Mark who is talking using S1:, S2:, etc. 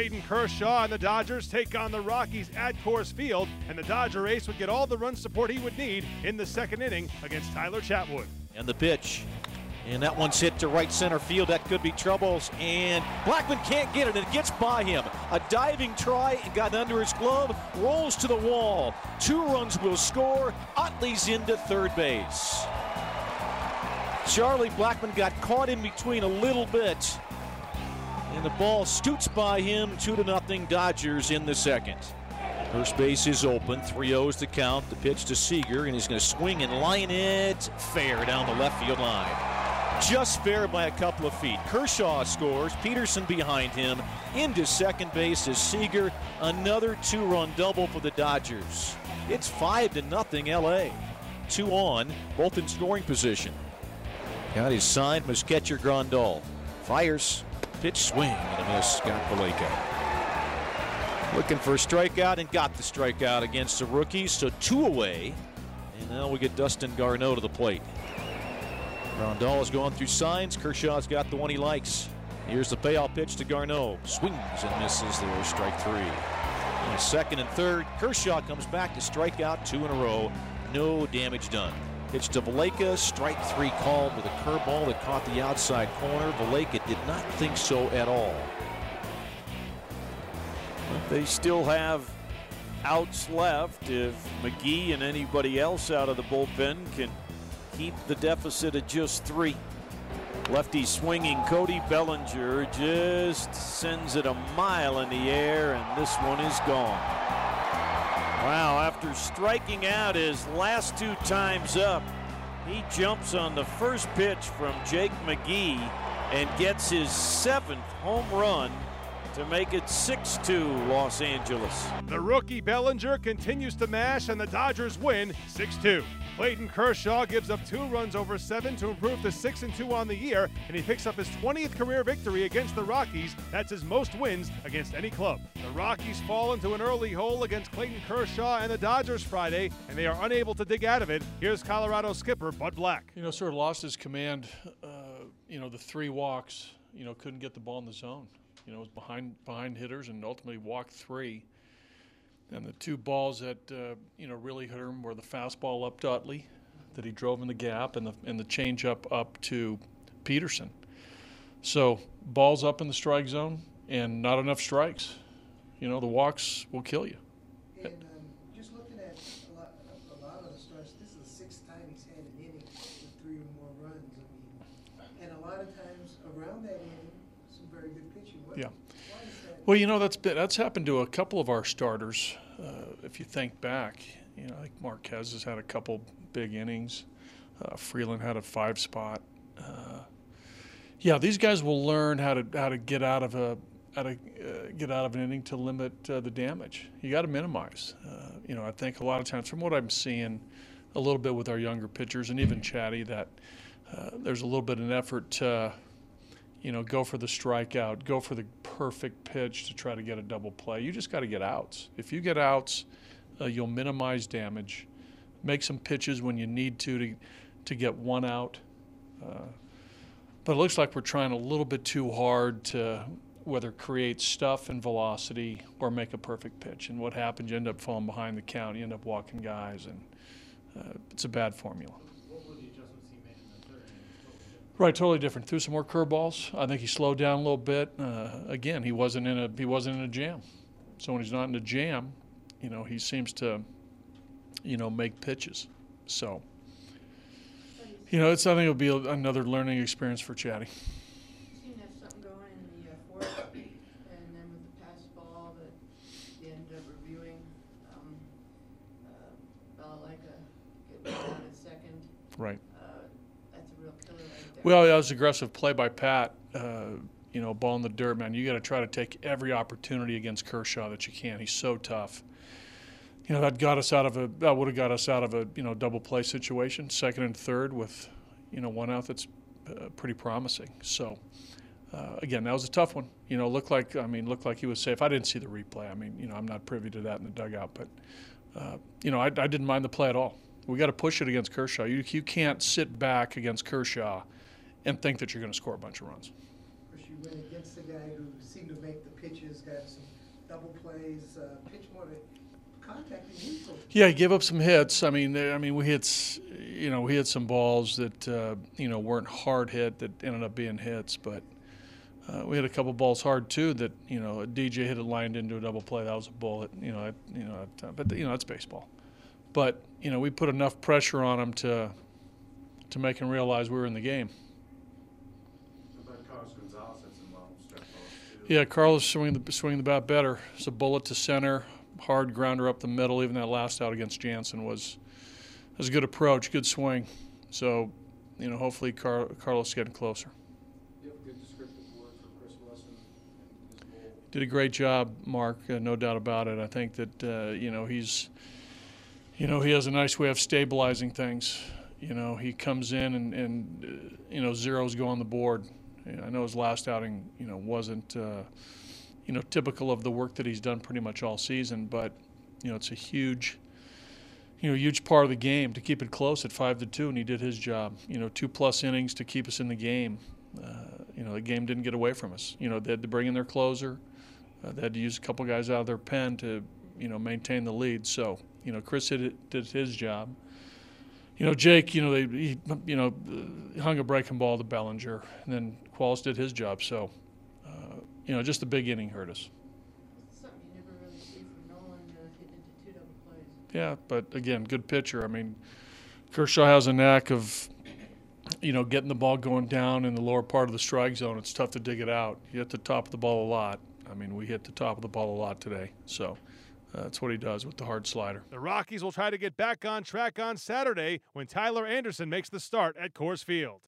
S1: Clayton Kershaw and the Dodgers take on the Rockies at Coors Field, and the Dodger ace would get all the run support he would need in the second inning against Tyler Chatwood.
S2: And the pitch. And that one's hit to right center field. That could be troubles. And Blackmon can't get it. It gets by him. A diving try got under his glove, rolls to the wall. Two runs will score. Utley's into third base. Charlie Blackmon got caught in between a little bit. And the ball scoots by him, 2 to nothing Dodgers in the second. First base is open, 3 0's the count. The pitch to Seager, and he's going to swing and line it fair down the left field line. Just fair by a couple of feet. Kershaw scores, Pederson behind him. Into second base is Seager. Another two run double for the Dodgers. It's 5 to nothing LA. Two on, both in scoring position. Got his sign, catcher Grandal. Fires, pitch swing and a miss. Scott Valaika. Looking for a strikeout and got the strikeout against the rookies. So two away. And now we get Dustin Garneau to the plate. Grandal is going through signs. Kershaw's got the one he likes. Here's the payoff pitch to Garneau. Swings and misses there. Strike three. And second and third. Kershaw comes back to strike out two in a row. No damage done. Pitch to Valaika, strike three called with a curveball that caught the outside corner. Valaika did not think so at all.
S3: They still have outs left if McGee and anybody else out of the bullpen can keep the deficit at just three. Lefty swinging, Cody Bellinger just sends it a mile in the air, and this one is gone. Wow, after striking out his last two times up, he jumps on the first pitch from Jake McGee and gets his seventh home run to make it 6 2 Los Angeles.
S1: The rookie Bellinger continues to mash, and the Dodgers win 6 2. Clayton Kershaw gives up two runs over seven to improve to 6 and 2 on the year, and he picks up his 20th career victory against the Rockies. That's his most wins against any club. The Rockies fall into an early hole against Clayton Kershaw and the Dodgers Friday, and they are unable to dig out of it. Here's Colorado skipper Bud Black.
S4: You know, sort of lost his command. Uh, you know, the three walks. You know, couldn't get the ball in the zone. You know, was behind behind hitters and ultimately walked three. And the two balls that uh, you know really hurt him were the fastball up to Utley that he drove in the gap, and the and the changeup up to Pederson. So balls up in the strike zone and not enough strikes. You know the walks will kill you.
S5: And um, just looking at a lot, a lot of the starts, this is the sixth time he's had an inning with three or more runs. I mean, and a lot of times around that inning, some very good pitching. What,
S4: Yeah. Well, you know that's been, that's happened to a couple of our starters. Uh, if you think back, you know, like Marquez has had a couple big innings. Uh, Freeland had a five spot. Uh, yeah, these guys will learn how to how to get out of a how to uh, get out of an inning to limit uh, the damage. You got to minimize. Uh, you know, I think a lot of times, from what I'm seeing, a little bit with our younger pitchers and even Chatty, that uh, there's a little bit of an effort to you know, go for the strikeout, go for the perfect pitch to try to get a double play. You just got to get outs. If you get outs, uh, you'll minimize damage. Make some pitches when you need to to, to get one out. Uh, but it looks like we're trying a little bit too hard to whether create stuff and velocity or make a perfect pitch. And what happens? You end up falling behind the count. You end up walking guys, and uh, it's a bad formula. Right, totally different. Threw some more curveballs. I think he slowed down a little bit. Uh, again, he wasn't in a he wasn't in a jam. So when he's not in a jam, you know, he seems to, you know, make pitches. So, you know, it's I think it'll be a, another learning experience for Chatty.
S6: seemed to have something going in the uh, fourth, and then with the pass ball that you ended up reviewing, Valaika getting down at second,
S4: Right.
S6: uh, that's a real killer right there.
S4: Well, that was aggressive play by Pat. Uh, you know, ball in the dirt, man. You got to try to take every opportunity against Kershaw that you can. He's so tough. You know, that got us out of a that would have got us out of a you know double play situation, second and third with you know one out. That's uh, pretty promising. So. Uh, again, that was a tough one. You know, looked like I mean, looked like he was safe. I didn't see the replay. I mean, you know, I'm not privy to that in the dugout, but uh, you know, I, I didn't mind the play at all. We got to push it against Kershaw. You you can't sit back against Kershaw and think that you're going to score a bunch of runs.
S5: Of course, you went against a guy who seemed to make the pitches, got some double plays, uh, pitch more to contact neutral.
S4: Yeah, he gave up some hits. I mean, I mean, we hit, you know, we hit some balls that uh, you know weren't hard hit that ended up being hits, but uh, we had a couple balls hard too that you know a DJ hit it lined into a double play. That was a bullet. You know, at, you know, uh, but you know, it's baseball. But you know, we put enough pressure on him to to make him realize we were in the game.
S7: Carlos Gonzalez had some well stretch balls too.
S4: Yeah, Carlos swinging the swinging the bat better. It's a bullet to center, hard grounder up the middle. Even that last out against Jansen was was a good approach, good swing. So, you know, hopefully Car- Carlos is getting closer.
S7: You have a good descriptive word for Chris Wilson and his role.
S4: Did a great job, Mark. Uh, no doubt about it. I think that uh, you know he's, you know, he has a nice way of stabilizing things. You know, he comes in and, and uh, you know zeros go on the board. I know his last outing, you know, wasn't, uh, you know, typical of the work that he's done pretty much all season. But you know, it's a huge, you know, huge part of the game to keep it close at five to two, and he did his job. You know, two plus innings to keep us in the game. Uh, you know, the game didn't get away from us. You know, they had to bring in their closer. Uh, they had to use a couple guys out of their pen to, you know, maintain the lead. So, you know, Chris did, did his job. You know, Jake, you know, they, he, you know, hung a breaking ball to Bellinger, and then Qualls did his job. So, uh, you know, just the big inning hurt us.
S6: Something you never really Nolan, uh, hitting into two double plays.
S4: Yeah, but again, good pitcher. I mean, Kershaw has a knack of, you know, getting the ball going down in the lower part of the strike zone. It's tough to dig it out. You hit the top of the ball a lot. I mean, we hit the top of the ball a lot today. So Uh, that's what he does with the hard slider.
S1: The Rockies will try to get back on track on Saturday when Tyler Anderson makes the start at Coors Field.